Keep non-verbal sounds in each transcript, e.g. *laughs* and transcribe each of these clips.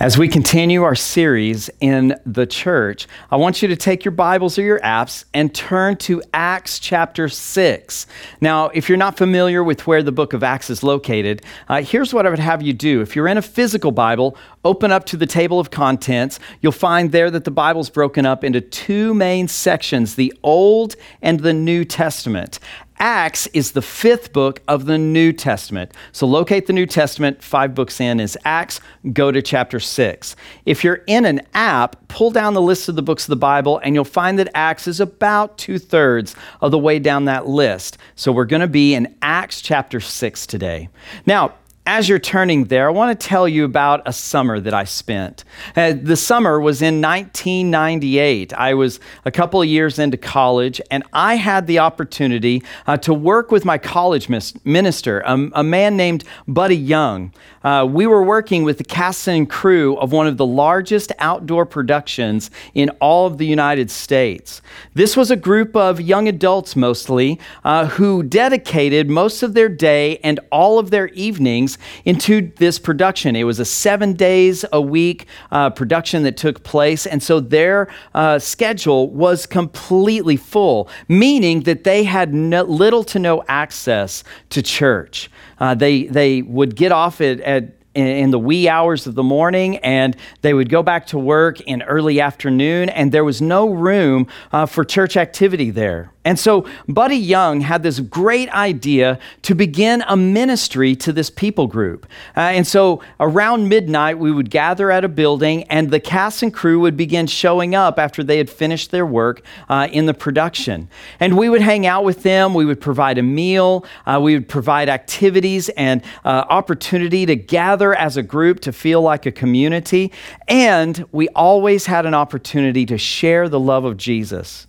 As we continue our series in the church, I want you to take your Bibles or your apps and turn to Acts chapter 6. Now, if you're not familiar with where the book of Acts is located, uh, here's what I would have you do. If you're in a physical Bible, open up to the table of contents. You'll find there that the Bible's broken up into two main sections the Old and the New Testament. Acts is the fifth book of the New Testament. So locate the New Testament, five books in is Acts, go to chapter six. If you're in an app, pull down the list of the books of the Bible and you'll find that Acts is about two thirds of the way down that list. So we're going to be in Acts chapter six today. Now, as you're turning there, I want to tell you about a summer that I spent. Uh, the summer was in 1998. I was a couple of years into college, and I had the opportunity uh, to work with my college mis- minister, a, a, man named Buddy Young. Uh, we were working with the cast and crew of one of the largest outdoor productions in all of the United States. This was a group of young adults mostly uh, who dedicated most of their day and all of their evenings into this production. It was a seven days a week uh, production that took place, and so their uh, schedule was completely full, meaning that they had no, little to no access to church. Uh, they, they would get off at, at in the wee hours of the morning and they would go back to work in early afternoon and there was no room uh, for church activity there and so Buddy Young had this great idea to begin a ministry to this people group. Uh, and so around midnight, we would gather at a building, and the cast and crew would begin showing up after they had finished their work uh, in the production. And we would hang out with them, we would provide a meal, uh, we would provide activities and uh, opportunity to gather as a group to feel like a community. And we always had an opportunity to share the love of Jesus.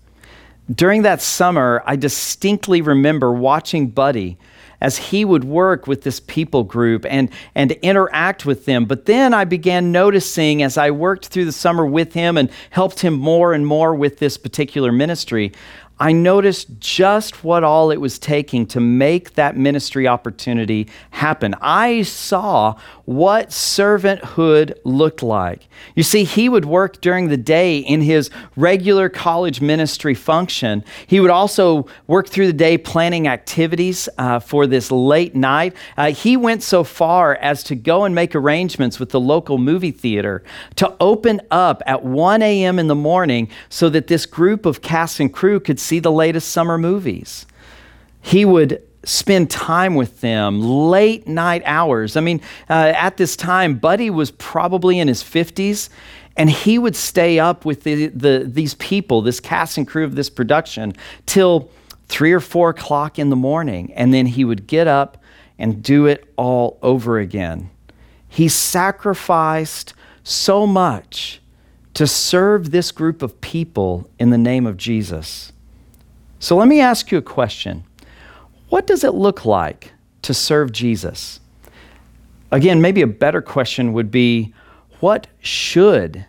During that summer, I distinctly remember watching Buddy as he would work with this people group and, and interact with them. But then I began noticing as I worked through the summer with him and helped him more and more with this particular ministry, I noticed just what all it was taking to make that ministry opportunity happen. I saw what servanthood looked like. You see, he would work during the day in his regular college ministry function. He would also work through the day planning activities uh, for this late night. Uh, he went so far as to go and make arrangements with the local movie theater to open up at 1 a.m. in the morning so that this group of cast and crew could see the latest summer movies. He would spend time with them, late night hours. I mean, uh, at this time, Buddy was probably in his 50s, and he would stay up with the, the, these people, this cast and crew of this production, till three or four o'clock in the morning. And then he would get up and do it all over again. He sacrificed so much to serve this group of people in the name of Jesus. So let me ask you a question What does it look like to serve Jesus? Again, maybe a better question would be What should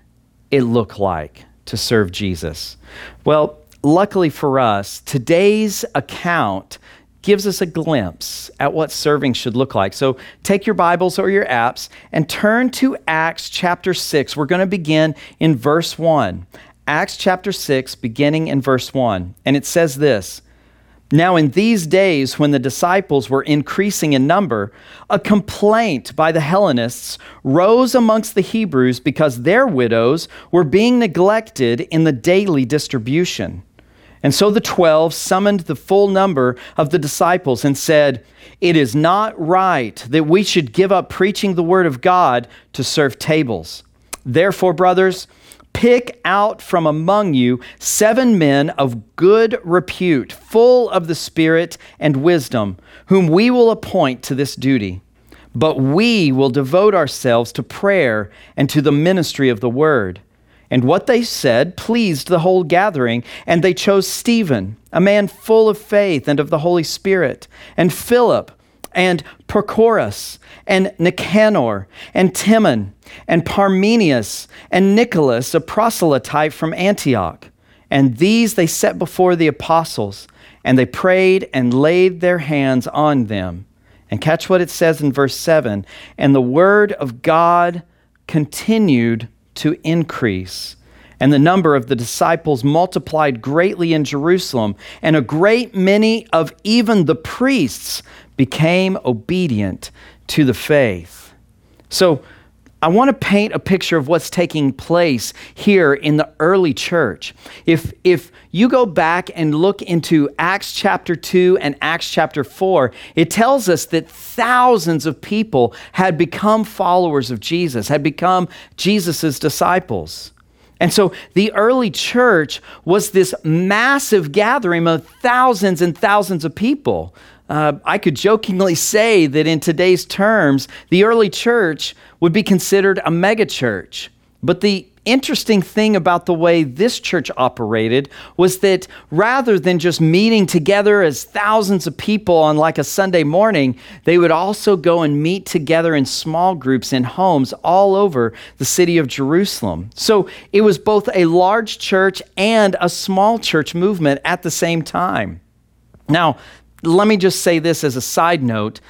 it look like to serve Jesus? Well, luckily for us, today's account gives us a glimpse at what serving should look like. So take your Bibles or your apps and turn to Acts chapter 6. We're going to begin in verse 1. Acts chapter 6, beginning in verse 1. And it says this Now, in these days, when the disciples were increasing in number, a complaint by the Hellenists rose amongst the Hebrews because their widows were being neglected in the daily distribution. And so the twelve summoned the full number of the disciples and said, It is not right that we should give up preaching the word of God to serve tables. Therefore, brothers, Pick out from among you seven men of good repute, full of the Spirit and wisdom, whom we will appoint to this duty. But we will devote ourselves to prayer and to the ministry of the word. And what they said pleased the whole gathering, and they chose Stephen, a man full of faith and of the Holy Spirit, and Philip, and Prochorus, and Nicanor, and Timon, and Parmenius, and Nicholas, a proselyte from Antioch. And these they set before the apostles, and they prayed and laid their hands on them. And catch what it says in verse 7 And the word of God continued to increase. And the number of the disciples multiplied greatly in Jerusalem, and a great many of even the priests became obedient to the faith. So, I want to paint a picture of what's taking place here in the early church. If, if you go back and look into Acts chapter 2 and Acts chapter 4, it tells us that thousands of people had become followers of Jesus, had become Jesus' disciples. And so the early church was this massive gathering of thousands and thousands of people. Uh, I could jokingly say that in today's terms, the early church would be considered a megachurch. But the interesting thing about the way this church operated was that rather than just meeting together as thousands of people on like a Sunday morning, they would also go and meet together in small groups in homes all over the city of Jerusalem. So it was both a large church and a small church movement at the same time. Now, let me just say this as a side note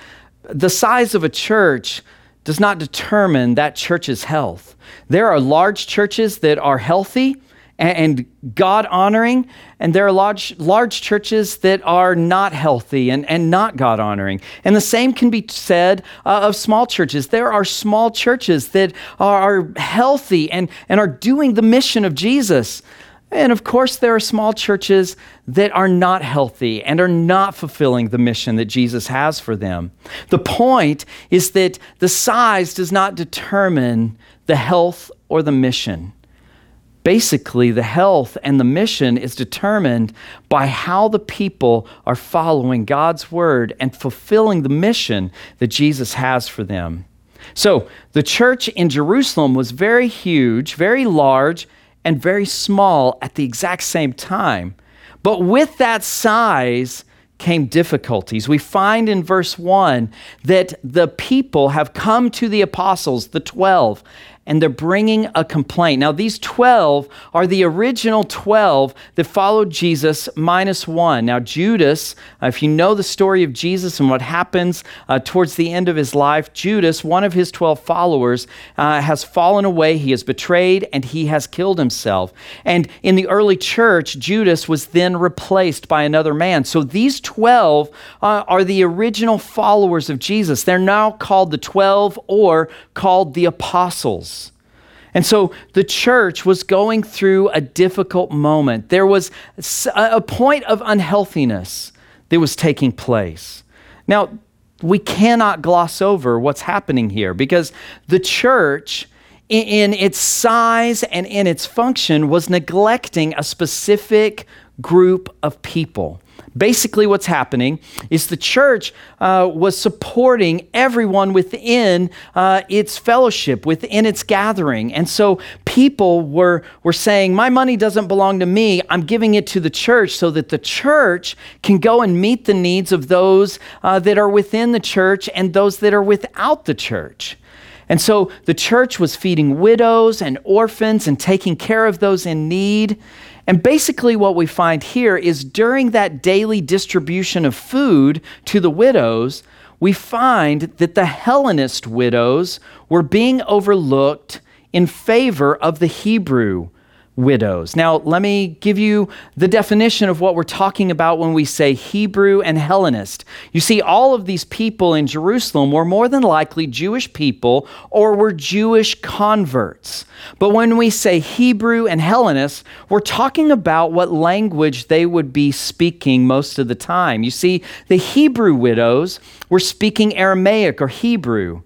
the size of a church does not determine that church's health. There are large churches that are healthy and God honoring, and there are large, large churches that are not healthy and, and not God honoring. And the same can be said uh, of small churches. There are small churches that are healthy and, and are doing the mission of Jesus, and of course, there are small churches that are not healthy and are not fulfilling the mission that Jesus has for them. The point is that the size does not determine the health or the mission. Basically, the health and the mission is determined by how the people are following God's word and fulfilling the mission that Jesus has for them. So, the church in Jerusalem was very huge, very large and very small at the exact same time. But with that size came difficulties. We find in verse 1 that the people have come to the apostles, the 12, and they're bringing a complaint. Now, these 12 are the original 12 that followed Jesus minus one. Now, Judas, uh, if you know the story of Jesus and what happens uh, towards the end of his life, Judas, one of his 12 followers, uh, has fallen away. He is betrayed and he has killed himself. And in the early church, Judas was then replaced by another man. So these 12 uh, are the original followers of Jesus. They're now called the 12 or called the apostles. And so the church was going through a difficult moment. There was a point of unhealthiness that was taking place. Now, we cannot gloss over what's happening here because the church, in its size and in its function, was neglecting a specific group of people. Basically, what's happening is the church uh, was supporting everyone within uh, its fellowship, within its gathering. And so people were, were saying, My money doesn't belong to me. I'm giving it to the church so that the church can go and meet the needs of those uh, that are within the church and those that are without the church. And so the church was feeding widows and orphans and taking care of those in need. And basically, what we find here is during that daily distribution of food to the widows, we find that the Hellenist widows were being overlooked in favor of the Hebrew widows. Now, let me give you the definition of what we're talking about when we say Hebrew and Hellenist. You see, all of these people in Jerusalem were more than likely Jewish people or were Jewish converts. But when we say Hebrew and Hellenist, we're talking about what language they would be speaking most of the time. You see, the Hebrew widows were speaking Aramaic or Hebrew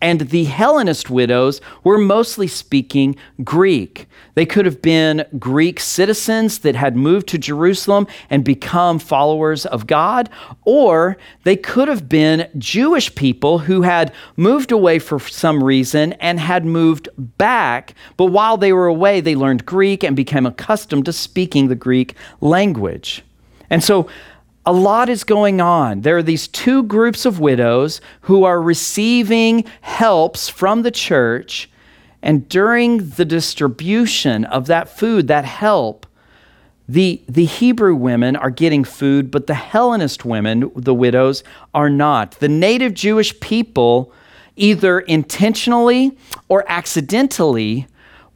and the Hellenist widows were mostly speaking Greek. They could have been Greek citizens that had moved to Jerusalem and become followers of God, or they could have been Jewish people who had moved away for some reason and had moved back, but while they were away, they learned Greek and became accustomed to speaking the Greek language. And so a lot is going on. There are these two groups of widows who are receiving helps from the church. And during the distribution of that food, that help, the, the Hebrew women are getting food, but the Hellenist women, the widows, are not. The native Jewish people either intentionally or accidentally,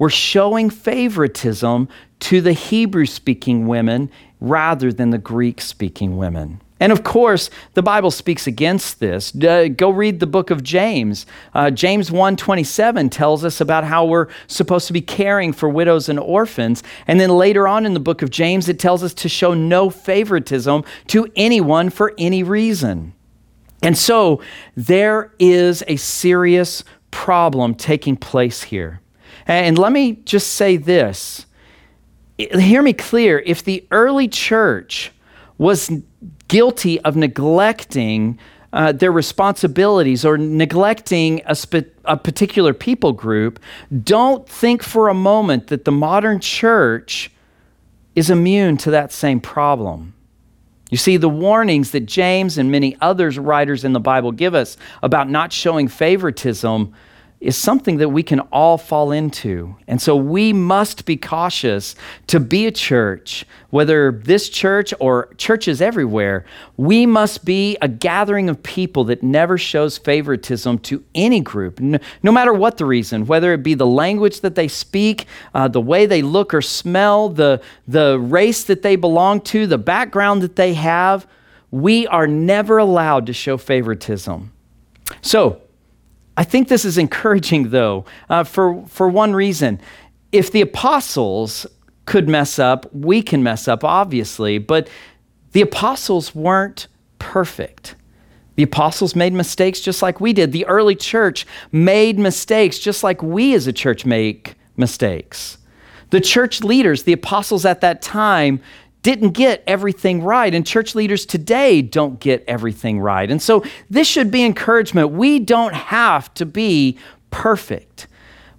were showing favoritism to the Hebrew speaking women rather than the Greek speaking women. And of course, the Bible speaks against this. Uh, go read the book of James. Uh, James 1:27 tells us about how we're supposed to be caring for widows and orphans. And then later on in the book of James, it tells us to show no favoritism to anyone for any reason. And so there is a serious problem taking place here. And let me just say this. Hear me clear. If the early church was guilty of neglecting uh, their responsibilities or neglecting a, a particular people group, don't think for a moment that the modern church is immune to that same problem. You see, the warnings that James and many others writers in the Bible give us about not showing favoritism is something that we can all fall into. And so we must be cautious to be a church, whether this church or churches everywhere, we must be a gathering of people that never shows favoritism to any group, no, matter what the reason, whether it be the language that they speak, uh, the way they look or smell, the, the race that they belong to, the background that they have. We are never allowed to show favoritism. So, I think this is encouraging, though, uh, for, for one reason. If the apostles could mess up, we can mess up, obviously, but the apostles weren't perfect. The apostles made mistakes just like we did. The early church made mistakes just like we as a church make mistakes. The church leaders, the apostles at that time, didn't get everything right, and church leaders today don't get everything right. And so this should be encouragement. We don't have to be perfect.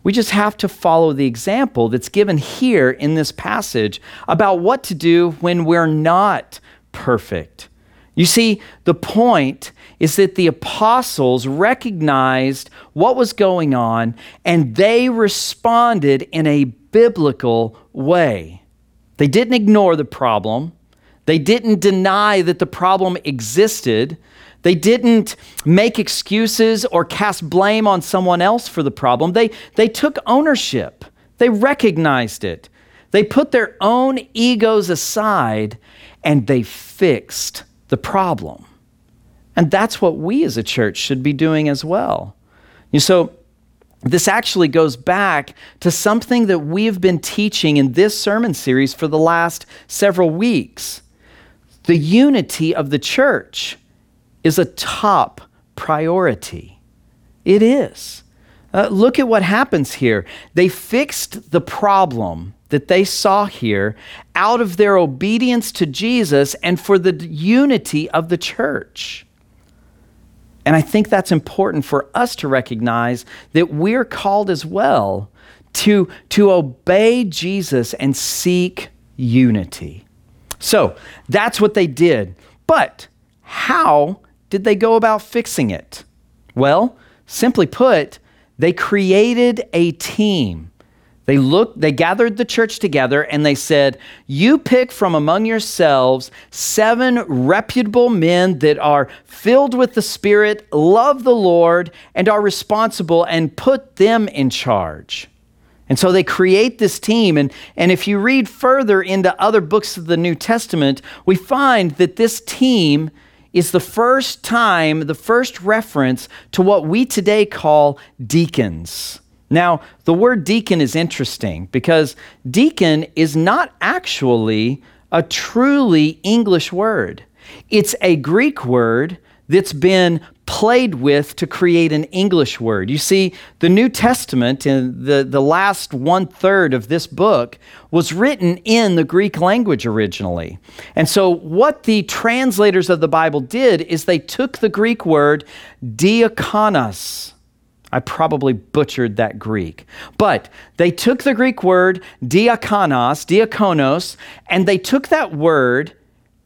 We just have to follow the example that's given here in this passage about what to do when we're not perfect. You see, the point is that the apostles recognized what was going on and they responded in a biblical way. They didn't ignore the problem. They didn't deny that the problem existed. They didn't make excuses or cast blame on someone else for the problem. They, they took ownership, they recognized it. They put their own egos aside and they fixed the problem. And that's what we as a church should be doing as well. You know, So, this actually goes back to something that we've been teaching in this sermon series for the last several weeks. The unity of the church is a top priority. It is. Uh, look at what happens here. They fixed the problem that they saw here out of their obedience to Jesus and for the unity of the church. And I think that's important for us to recognize that we're called as well to, to obey Jesus and seek unity. So that's what they did. But how did they go about fixing it? Well, simply put, they created a team. They looked, they gathered the church together and they said, You pick from among yourselves seven reputable men that are filled with the Spirit, love the Lord, and are responsible, and put them in charge. And so they create this team. And, and if you read further into other books of the New Testament, we find that this team is the first time, the first reference to what we today call deacons. Now, the word deacon is interesting because deacon is not actually a truly English word. It's a Greek word that's been played with to create an English word. You see, the New Testament, in the, the last one third of this book, was written in the Greek language originally. And so, what the translators of the Bible did is they took the Greek word diakonos I probably butchered that Greek. But they took the Greek word diakonos, diakonos, and they took that word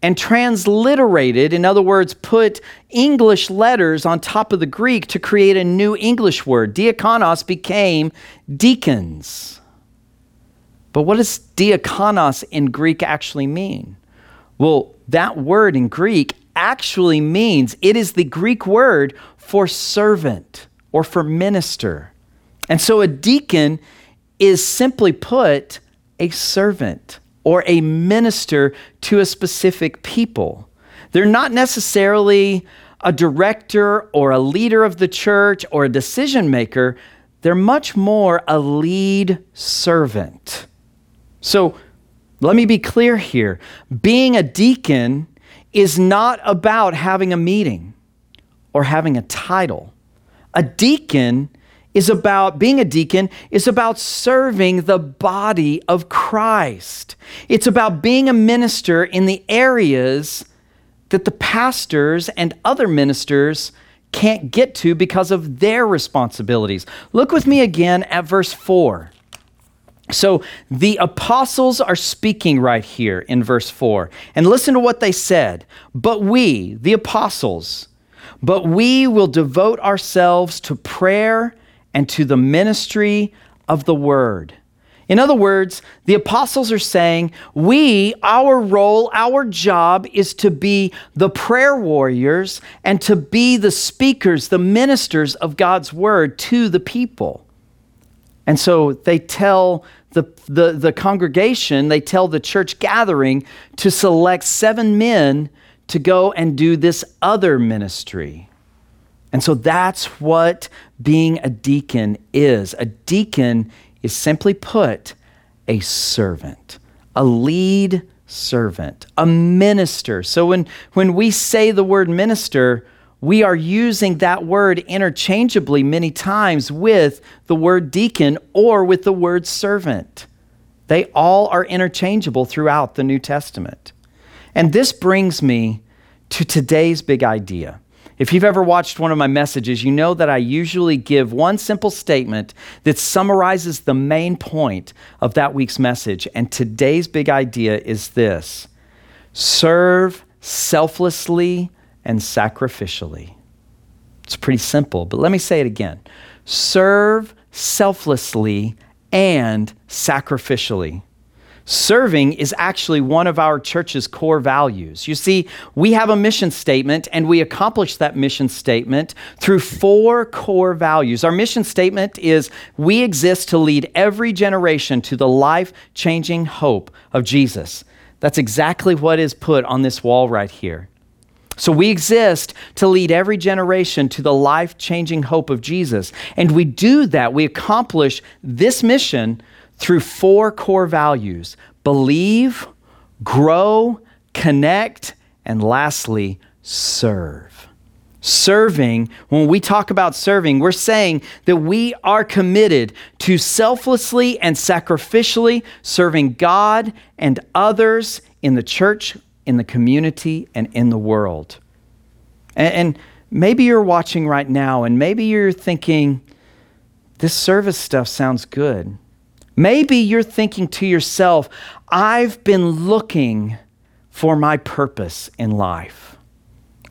and transliterated, in other words, put English letters on top of the Greek to create a new English word. Diakonos became deacons. But what does diakonos in Greek actually mean? Well, that word in Greek actually means it is the Greek word for servant or for minister. And so a deacon is simply put a servant or a minister to a specific people. They're not necessarily a director or a leader of the church or a decision maker. They're much more a lead servant. So let me be clear here. Being a deacon is not about having a meeting or having a title. A deacon is about being a deacon is about serving the body of Christ. It's about being a minister in the areas that the pastors and other ministers can't get to because of their responsibilities. Look with me again at verse 4. So the apostles are speaking right here in verse 4. And listen to what they said. But we, the apostles, but we will devote ourselves to prayer and to the ministry of the word. In other words, the apostles are saying, we, our role, our job is to be the prayer warriors and to be the speakers, the ministers of God's word to the people. And so they tell the, the, the congregation, they tell the church gathering to select seven men to go and do this other ministry. And so that's what being a deacon is. A deacon is simply put a servant, a lead servant, a minister. So when, when we say the word minister, we are using that word interchangeably many times with the word deacon or with the word servant. They all are interchangeable throughout the New Testament. And this brings me to today's big idea. If you've ever watched one of my messages, you know that I usually give one simple statement that summarizes the main point of that week's message. And today's big idea is this serve selflessly and sacrificially. It's pretty simple, but let me say it again serve selflessly and sacrificially. Serving is actually one of our church's core values. You see, we have a mission statement and we accomplish that mission statement through four core values. Our mission statement is we exist to lead every generation to the life changing hope of Jesus. That's exactly what is put on this wall right here. So we exist to lead every generation to the life changing hope of Jesus. And we do that, we accomplish this mission through four core values believe, grow, connect, and lastly, serve. Serving, when we talk about serving, we're saying that we are committed to selflessly and sacrificially serving God and others in the church, in the community, and in the world. And, and maybe you're watching right now and maybe you're thinking, this service stuff sounds good. Maybe you're thinking to yourself, I've been looking for my purpose in life.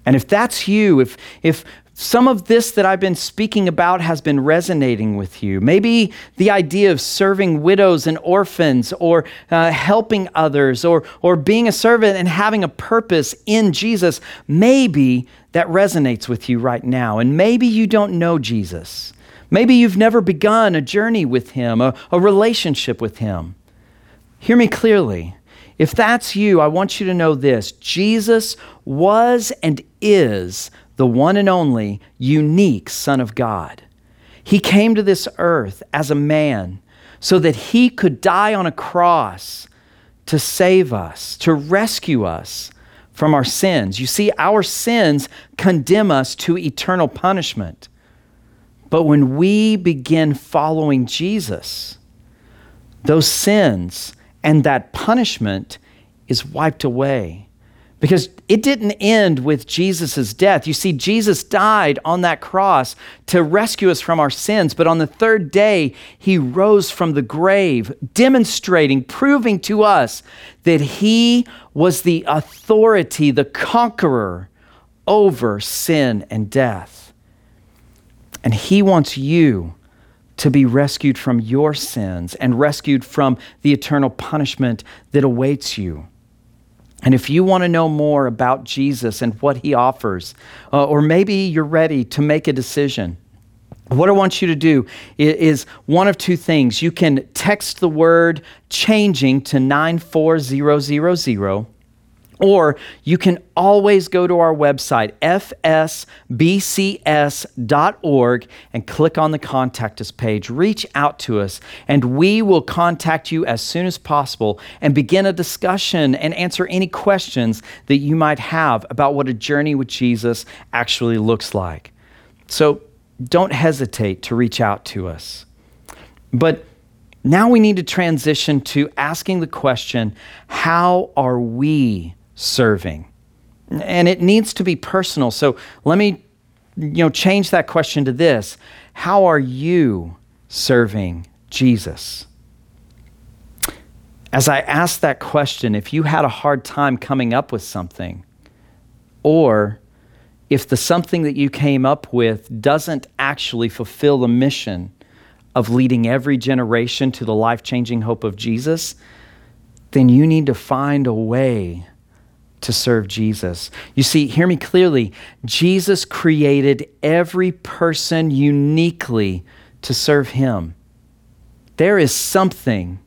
And if that's you, if, if some of this that I've been speaking about has been resonating with you, maybe the idea of serving widows and orphans or uh, helping others or, or being a servant and having a purpose in Jesus, maybe that resonates with you right now. And maybe you don't know Jesus. Maybe you've never begun a journey with Him, a, a relationship with Him. Hear me clearly. If that's you, I want you to know this Jesus was and is the one and only unique Son of God. He came to this earth as a man so that he could die on a cross to save us, to rescue us from our sins. You see, our sins condemn us to eternal punishment. But when we begin following Jesus, those sins and that punishment is wiped away. Because it didn't end with Jesus' death. You see, Jesus died on that cross to rescue us from our sins, but on the third day, he rose from the grave, demonstrating, proving to us that he was the authority, the conqueror over sin and death. And He wants you to be rescued from your sins and rescued from the eternal punishment that awaits you. And if you want to know more about Jesus and what he offers, uh, or maybe you're ready to make a decision, What I want you to do is one of two things. You can text the word changing to 94000 or you can always go to our website, fsbcs.org, and click on the Contact Us page. Reach out to us, and we will contact you as soon as possible and begin a discussion and answer any questions that you might have about what a journey with Jesus actually looks like. So don't hesitate to reach out to us. But now we need to transition to asking the question how are we serving? And it needs to be personal. So let me you know change that question to this. How are you serving Jesus? As I ask that question, if you had a hard time coming up with something, or if the something that you came up with doesn't actually fulfill the mission of leading every generation to the life changing hope of Jesus, then you need to find a way to serve Jesus. You see, hear me clearly. Jesus created every person uniquely to serve him. There is something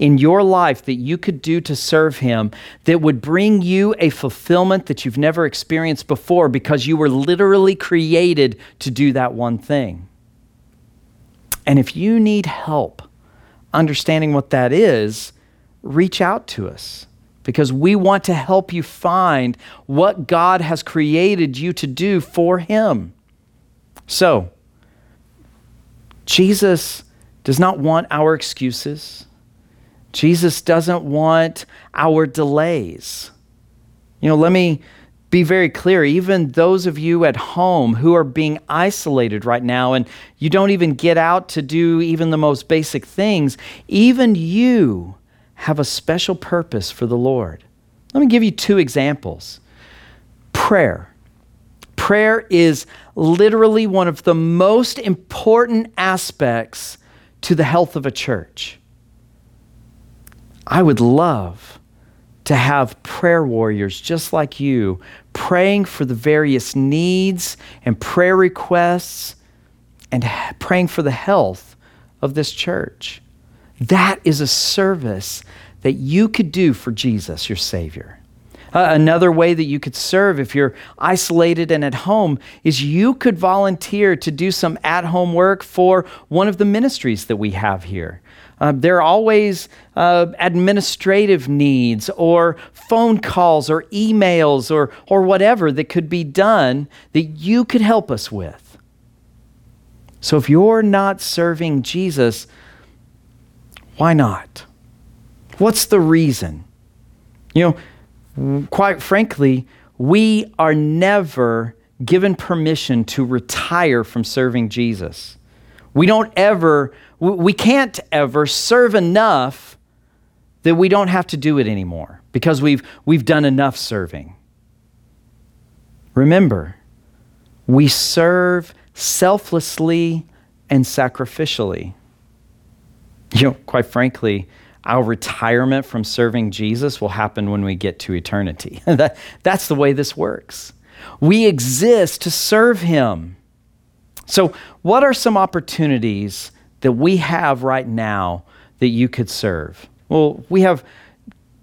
in your life that you could do to serve him that would bring you a fulfillment that you've never experienced before because you were literally created to do that one thing. And if you need help understanding what that is, reach out to us because we want to help you find what God has created you to do for Him. So, Jesus does not want our excuses. Jesus doesn't want our delays. You know, let me be very clear. Even those of you at home who are being isolated right now and you don't even get out to do even the most basic things, even you have a special purpose for the Lord. Let me give you two examples. Prayer. Prayer is literally one of the most important aspects to the health of a church. I would love to have prayer warriors just like you praying for the various needs and prayer requests and praying for the health of this church. That is a service that you could do for Jesus, your Savior. Uh, another way that you could serve if you're isolated and at home is you could volunteer to do some at home work for one of the ministries that we have here. Uh, there are always uh, administrative needs or phone calls or emails or, or whatever that could be done that you could help us with. So if you're not serving Jesus, why not? What's the reason? You know, quite frankly, we are never given permission to retire from serving Jesus. We don't ever, we can't ever serve enough that we don't have to do it anymore because we've, we've done enough serving. Remember, we serve selflessly and sacrificially you know, quite frankly, our retirement from serving Jesus will happen when we get to eternity. *laughs* that, that's the way this works. We exist to serve Him. So, what are some opportunities that we have right now that you could serve? Well, we have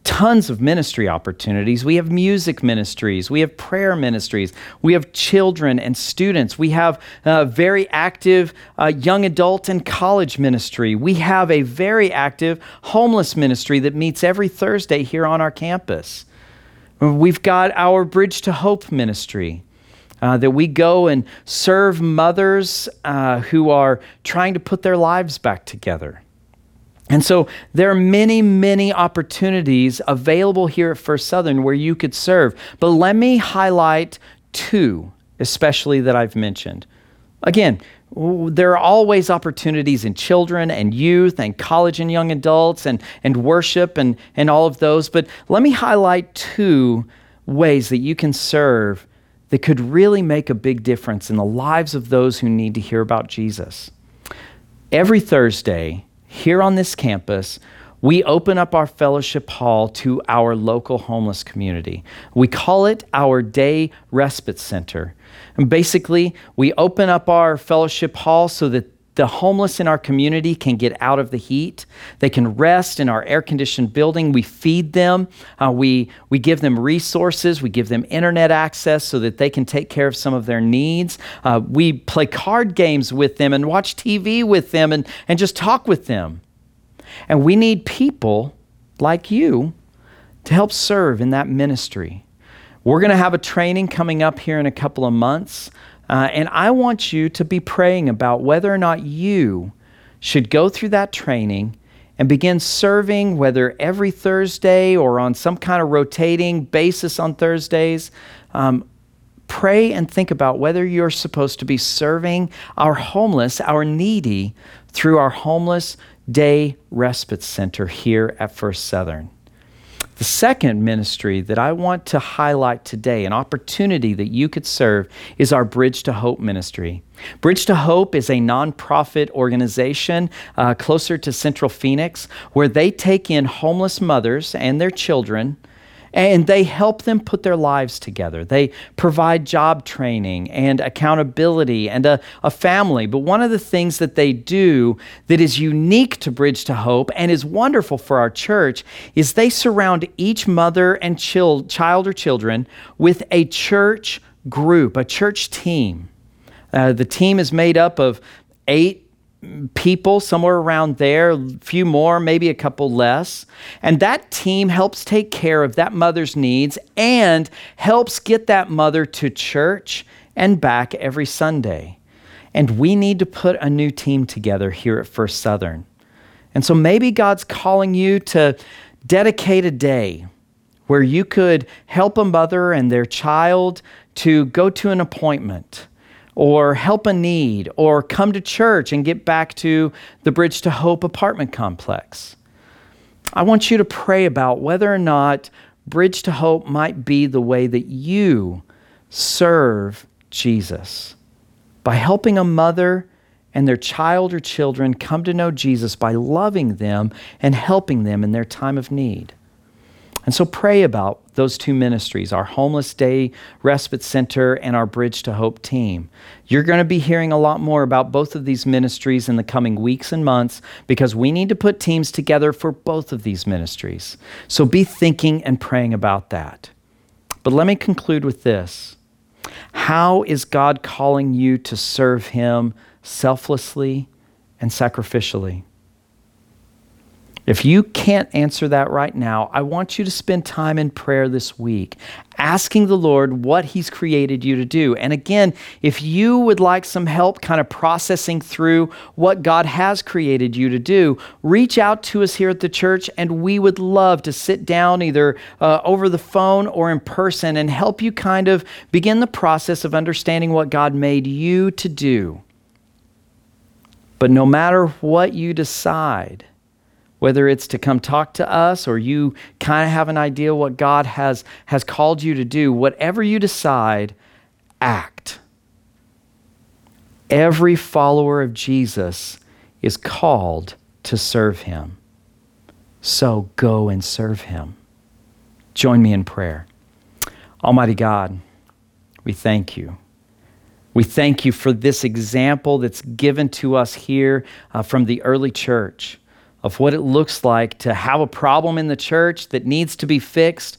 tons of ministry opportunities. We have music ministries, we have prayer ministries, we have children and students, we have a very active uh, young adult and college ministry, we have a very active homeless ministry that meets every Thursday here on our campus. We've got our Bridge to Hope ministry. Uh, that we go and serve mothers uh, who are trying to put their lives back together. And so there are many, many opportunities available here at First Southern where you could serve. But let me highlight two, especially that I've mentioned. Again, there are always opportunities in children and youth and college and young adults and, and worship and, and all of those. But let me highlight two ways that you can serve that could really make a big difference in the lives of those who need to hear about Jesus. Every Thursday, here on this campus, we open up our fellowship hall to our local homeless community. We call it our Day Respite Center. And basically, we open up our fellowship hall so that the homeless in our community can get out of the heat. They can rest in our air conditioned building. We feed them. Uh, we, we give them resources. We give them internet access so that they can take care of some of their needs. Uh, we play card games with them and watch TV with them and, and just talk with them. And we need people like you to help serve in that ministry. We're going to have a training coming up here in a couple of months uh, and I want you to be praying about whether or not you should go through that training and begin serving, whether every Thursday or on some kind of rotating basis on Thursdays. Um, pray and think about whether you're supposed to be serving our homeless, our needy, through our Homeless Day Respite Center here at First Southern. The second ministry that I want to highlight today, an opportunity that you could serve, is our Bridge to Hope ministry. Bridge to Hope is a nonprofit organization uh, closer to Central Phoenix where they take in homeless mothers and their children and they help them put their lives together. They provide job training and accountability and a, a, family. But one of the things that they do that is unique to Bridge to Hope and is wonderful for our church is they surround each mother and child, child or children with a church group, a church team. Uh, the team is made up of eight people, somewhere around there, a few more, maybe a couple less. And that team helps take care of that mother's needs and helps get that mother to church and back every Sunday. And we need to put a new team together here at First Southern. And so maybe God's calling you to dedicate a day where you could help a mother and their child to go to an appointment or help a need or come to church and get back to the Bridge to Hope apartment complex. I want you to pray about whether or not Bridge to Hope might be the way that you serve Jesus by helping a mother and their child or children come to know Jesus by loving them and helping them in their time of need. And so pray about those two ministries, our Homeless Day Respite Center and our Bridge to Hope team. You're going to be hearing a lot more about both of these ministries in the coming weeks and months because we need to put teams together for both of these ministries. So be thinking and praying about that. But let me conclude with this How is God calling you to serve Him selflessly and sacrificially? If you can't answer that right now, I want you to spend time in prayer this week, asking the Lord what He's created you to do. And again, if you would like some help kind of processing through what God has created you to do, reach out to us here at the church, and we would love to sit down either uh, over the phone or in person and help you kind of begin the process of understanding what God made you to do. But no matter what you decide, whether it's to come talk to us or you kind of have an idea what God has, has called you to do, whatever you decide, act. Every follower of Jesus is called to serve him. So go and serve him. Join me in prayer. Almighty God, we thank you. We thank you for this example that's given to us here uh, from the early church of what it looks like to have a problem in the church that needs to be fixed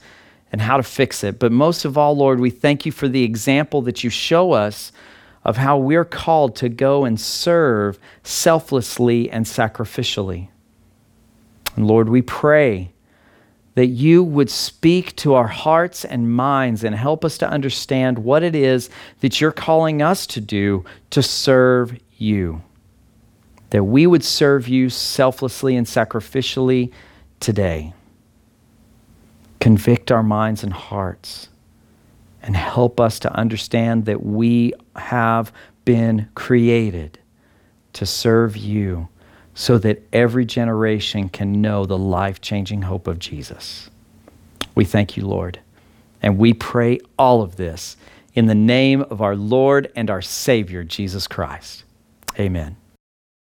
and how to fix it. But most of all, Lord, we thank you for the example that you show us of how we're called to go and serve selflessly and sacrificially. And Lord, we pray that you would speak to our hearts and minds and help us to understand what it is that you're calling us to do to serve you that we would serve you selflessly and sacrificially today. Convict our minds and hearts and help us to understand that we have been created to serve you so that every generation can know the life changing hope of Jesus. We thank you, Lord, and we pray all of this in the name of our Lord and our Savior, Jesus Christ. Amen.